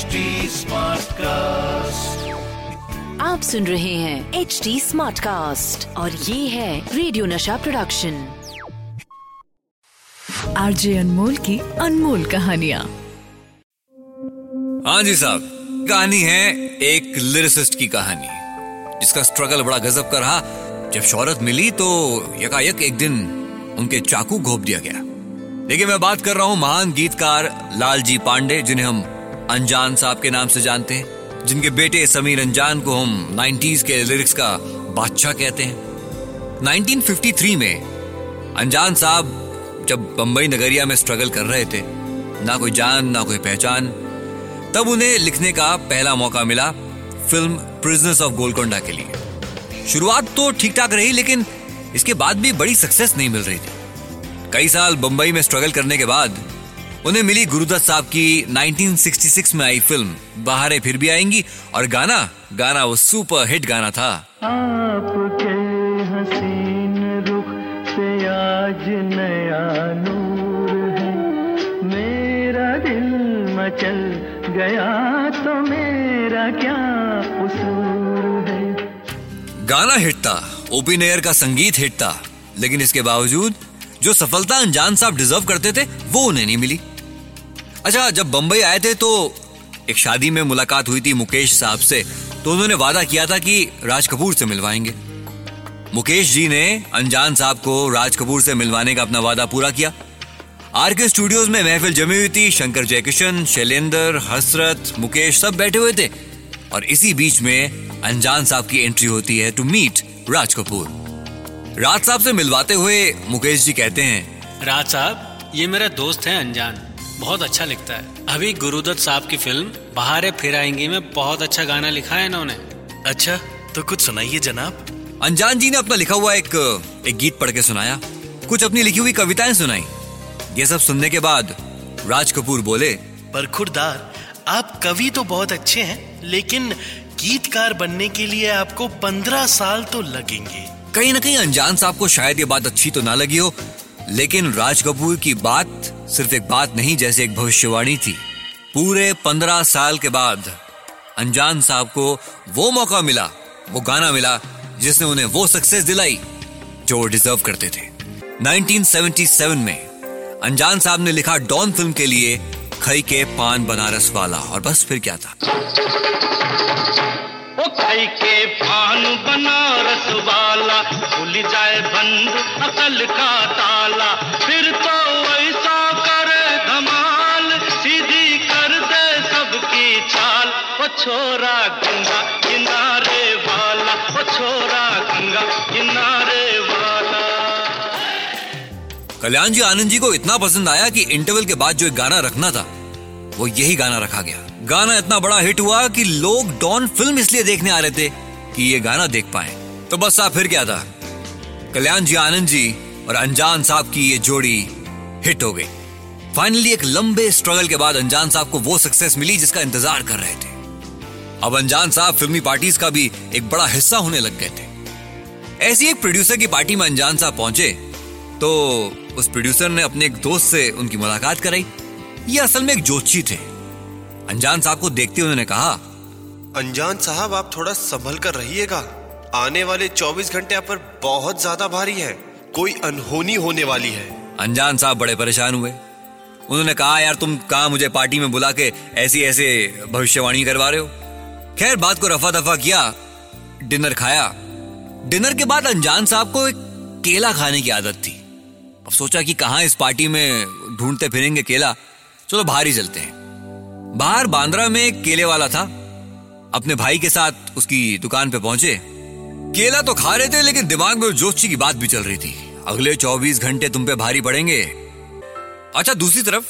HD cast आप सुन रहे हैं एच डी स्मार्ट कास्ट और ये है रेडियो नशा प्रोडक्शन आरजे अनमोल की अनमोल कहानिया। हाँ जी साहब कहानी है एक लिरिसिस्ट की कहानी जिसका स्ट्रगल बड़ा गजब का रहा। जब शोहरत मिली तो यकायक एक दिन उनके चाकू घोप दिया गया। देखिए मैं बात कर रहा हूँ महान गीतकार लालजी पांडे जिन्हें हम अनजान साहब के नाम से जानते हैं, जिनके बेटे समीर अनजान को हम 90s के लिरिक्स का बादशाह कहते हैं। 1953 में अनजान साहब जब बंबई नगरिया में स्ट्रगल कर रहे थे, ना कोई जान, ना कोई पहचान, तब उन्हें लिखने का पहला मौका मिला फ़िल्म प्रिजनर्स ऑफ़ गोलकोंडा के लिए। शुरुआत तो ठीक ठाक रही, लेकिन इसके बाद भी बड़ी सक्सेस नहीं मिल रही थी। कई साल बंबई में स्ट्रगल करने के बाद उन्हें मिली गुरुदत्त साहब की 1966 में आई फ़िल्म बाहर फिर भी आएँगी और गाना गाना वो सुपर हिट गाना था। आपके हसीन रुख से आज नया नूर है। मेरा दिल मचल गया तो मेरा क्या कसूर है? गाना हिट था ओपी नेयर का संगीत हिट था लेकिन इसके बावजूद जो सफलता अनजान साहब डिजर्व करते थे वो उन्हें नहीं मिली। अच्छा जब बम्बई आए थे तो एक शादी में मुलाकात हुई थी मुकेश साहब से तो उन्होंने वादा किया था कि राज कपूर से मिलवाएँगे। मुकेश जी ने अनजान साहब को राज कपूर से मिलवाने का अपना वादा पूरा किया। आर के स्टूडियोज में महफिल जमी हुई थी, शंकर जयकिशन, शैलेंद्र, हसरत, मुकेश सब बैठे हुए थे। और इसी बीच में अनजान साहब की एंट्री होती है टू मीट राज कपूर। राज साहब से मिलवाते हुए मुकेश जी कहते हैं, राज साहब, ये मेरा दोस्त है अनजान। बहुत अच्छा लिखता है। अभी गुरुदत्त साहब की फ़िल्म बहारे फिर आएँगी में बहुत अच्छा गाना लिखा है इन्होंने। अच्छा तो कुछ सुनाइए जनाब। अनजान जी ने अपना लिखा हुआ एक एक गीत पढ़ के सुनाया। कुछ अपनी लिखी हुई कविताएँ सुनाई। ये सब सुनने के बाद राज कपूर बोले पर खुरदार आप कवि तो बहुत अच्छे हैं लेकिन गीतकार बनने के लिए आपको पंद्रह साल तो लगेंगे। कहीं ना कहीं अनजान साहब को शायद ये बात अच्छी तो ना लगी हो लेकिन राज कपूर की बात सिर्फ़ एक बात नहीं, जैसे एक भविष्यवाणी थी। पूरे पंद्रह साल के बाद अनजान साहब को वो मौका मिला, वो गाना मिला, जिसने उन्हें वो सक्सेस दिलाई जो वो डिजर्व करते थे। 1977 में अनजान साहब ने लिखा डॉन फ़िल्म के लिए खई के पान बनारस वाला, और बस फिर क्या था? खाई के पान बनारस वाला, खुल जाए बंद अकल का ताला। फिर तो ऐसा करे धमाल, सीधी कर दे सबकी चाल। ओ छोरा गंगा, किनारे वाला। ओ छोरा गंगा, किनारे वाला। कल्याण जी आनंद जी को इतना पसंद आया कि इंटरवल के बाद जो एक गाना रखना था, वो यही गाना रखा गया। गाना इतना बड़ा हिट हुआ कि लोग डॉन फ़िल्म इसलिए देखने आ रहे थे कि ये गाना देख पाए। तो बस आप फिर क्या था? कल्याण जी, आनंद जी और अनजान साहब की ये जोड़ी हिट हो गई। फाइनली एक लंबे स्ट्रगल के बाद अनजान साहब को वो सक्सेस मिली जिसका इंतज़ार कर रहे थे। अब अनजान साहब फिल्मी पार्टीज़ का भी एक बड़ा हिस्सा होने लग गए थे। ऐसी एक प्रोड्यूसर की पार्टी में अनजान साहब पहुँचे तो उस प्रोड्यूसर ने अपने एक दोस्त से उनकी मुलाकात कराई। ये असल में एक जोशी थे। अनजान साहब को देखते हुए उन्होंने कहा अनजान साहब आप थोड़ा संभल कर रहिएगा। आने वाले 24 घंटे आप पर बहुत ज़्यादा भारी है। कोई अनहोनी होने वाली है। अनजान साहब बड़े परेशान हुए। उन्होंने कहा यार तुम कहा मुझे पार्टी में बुला के ऐसी ऐसे भविष्यवाणी करवा रहे हो? खैर बात को रफा दफ़ा किया डिनर खाया। डिनर के बाद अनजान साहब को एक केला खाने की आदत थी। अब सोचा कि कहा इस पार्टी में ढूंढते फिरेंगे केला। चलो बाहर ही चलते हैं। बाहर बांद्रा में केले वाला था। अपने भाई के साथ उसकी दुकान पे पहुँचे। केला तो खा रहे थे, लेकिन दिमाग में जोशी की बात भी चल रही थी। अगले 24 घंटे तुम पे भारी पड़ेंगे। अच्छा दूसरी तरफ़,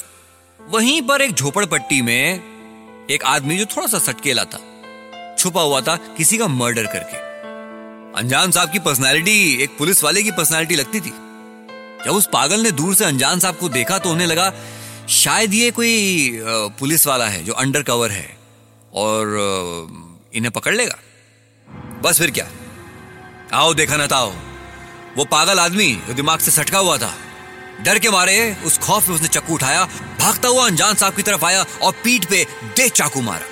वहीं पर एक झोपड़पट्टी में एक आदमी जो थोड़ा सा सटकेला था, छुपा हुआ था, किसी का मर्डर करके। अनजान साहब की पर्सनालिटी, एक पुलिस वाले की पर्सनालिटी लगती थी। जब उस पागल ने दूर से अनजान साहब को देखा तो उन्हें लगा शायद ये कोई पुलिस वाला है जो अंडर कवर है और इन्हें पकड़ लेगा। बस फिर क्या? आओ देखा ना ताओ। वो पागल आदमी जो दिमाग से सटका हुआ था, डर के मारे उस खौफ में उसने चक्कू उठाया, भागता हुआ अनजान साहब की तरफ़ आया और पीठ पे दे चाकू मारा।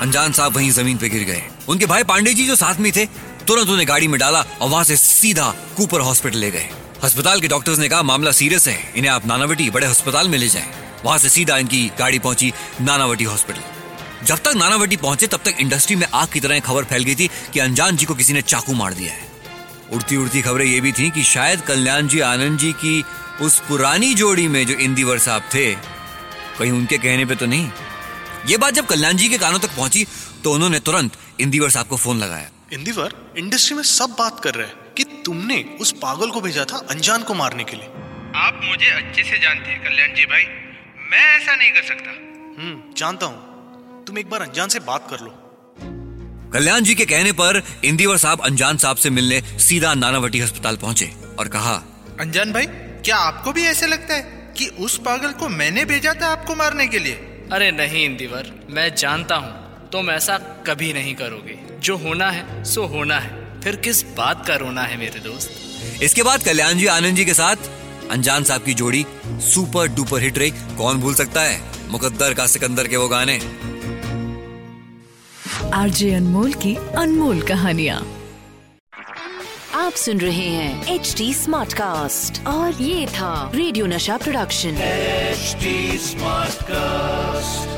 अनजान साहब वहीं ज़मीन पे गिर गए। उनके भाई पांडे जी जो साथ में थे, तुरंत उन्हें गाड़ी में डाला और वहाँ से सीधा कूपर हॉस्पिटल ले गए। अस्पताल के डॉक्टर्स ने कहा, मामला सीरियस है, इन्हें आप नानावटी, बड़े अस्पताल में ले जाएँ। वहाँ से सीधा इनकी गाड़ी पहुँची नानावटी हॉस्पिटल। जब तक नानावटी पहुँचे, तब तक इंडस्ट्री में आग की तरह खबर फैल गई थी कि अनजान जी को किसी ने चाकू मार दिया है। उड़ती उड़ती खबरें ये भी थी कि शायद कल्याण जी, आनंद जी की उस पुरानी जोड़ी में जो इंदिवर साहब थे, कहीं उनके कहने पे तो नहीं। ये बात जब कल्याण जी के कानों तक पहुँची तो उन्होंने तुरंत इंदिवर साहब को फ़ोन लगाया। इंदिवर इंडस्ट्री में सब बात कर रहे हैं कि तुमने उस पागल को भेजा था अनजान को मारने के लिए। आप मुझे अच्छे से जानते हैं कल्याण जी भाई। मैं ऐसा नहीं कर सकता। हम्म जानता हूँ। तुम एक बार अनजान से बात कर लो। कल्याण जी के कहने पर इंदिवर साहब अनजान साहब से मिलने सीधा नानावटी अस्पताल पहुँचे और कहा अनजान भाई क्या आपको भी ऐसे लगता है कि उस पागल को मैंने भेजा था आपको मारने के लिए? अरे नहीं इंदिवर मैं जानता हूँ तुम ऐसा कभी नहीं करोगे। जो होना है सो होना है। फिर किस बात का रोना है मेरे दोस्त? इसके बाद कल्याण जी आनंद जी के साथ अनजान साहब की जोड़ी सुपर डुपर हिट रही। कौन भूल सकता है? मुकद्दर का सिकंदर के वो गाने। आरजे अनमोल की अनमोल कहानियाँ। आप सुन रहे हैं एच डी स्मार्ट कास्ट और ये था रेडियो नशा प्रोडक्शन। H smart cast